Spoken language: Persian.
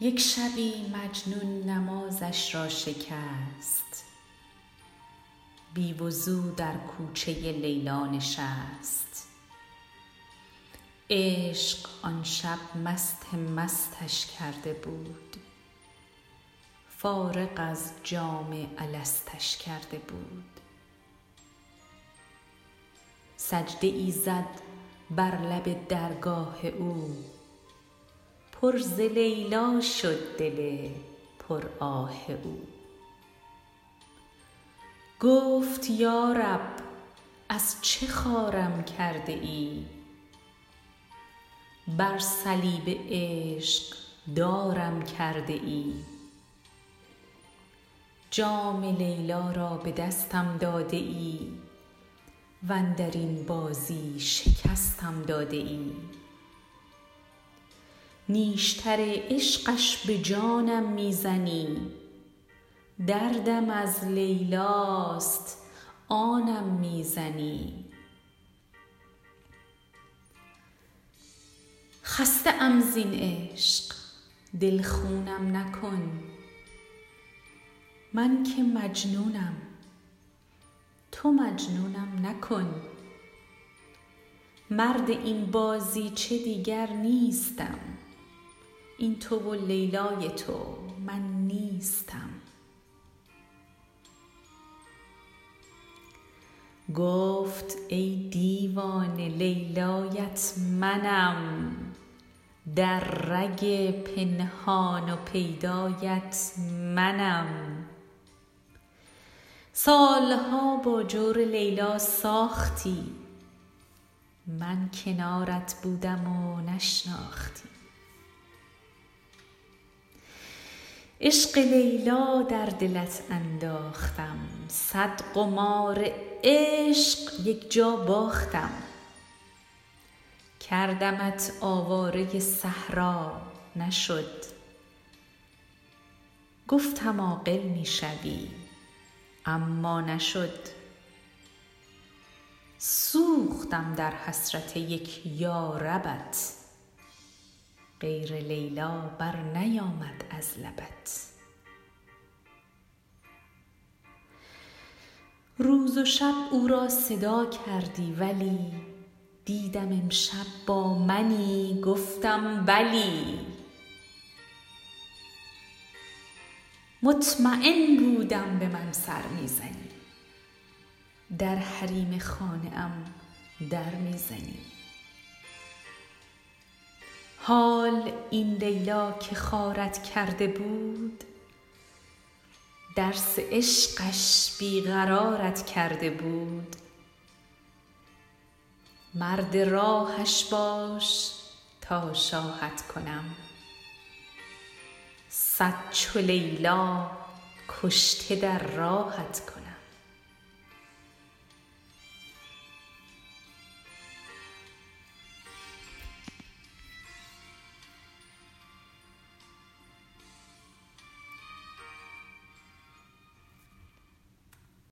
یک شبی مجنون نمازش را شکست. بی وضو در کوچه لیلا نشست. عشق آن شب مست مستش کرده بود. فارغ از جام الستش کرده بود. سجده ای زد بر لب درگاه او. پر ز لیلا شد دل پر آه او. گفت یا رب از چه خوارم کرده ای؟ بر صلیب عشق دارم کرده ای. جام لیلا را به دستم داده ای واندرین بازی شکستم داده ای. نیشتر عشقش به جانم می زنی دردم از لیلاست آنم می زنی خسته ام زین عشق دل خونم نکن. من که مجنونم تو مجنونم نکن. مرد این بازیچه دیگر نیستم. این تو و لیلای تو من نیستم. گفت ای دیوانه لیلایت منم در رگ پنهان و پیدایت منم. سال ها با جور لیلا ساختی من کنارت بودم و نشناختی. عشق لیلا در دلت انداختم. صد قمار عشق یک جا باختم. کردمت آواره صحرا نشد. گفتم عاقل می شوی اما نشد. سوختم در حسرت یک یاربت غیر لیلا برنیامد از لبت. روز و شب او را صدا کردی ولی دیدم امشب با منی گفتم بلی. مطمین بودم به من سر می زنی در حریم خانه ام در می زنی حال این لیلا که خوارت کرده بود درس عشقش بی قرارت کرده بود. مرد راهش باش تا شاهت کنم. صد چو لیلا کشته در راهت کنم.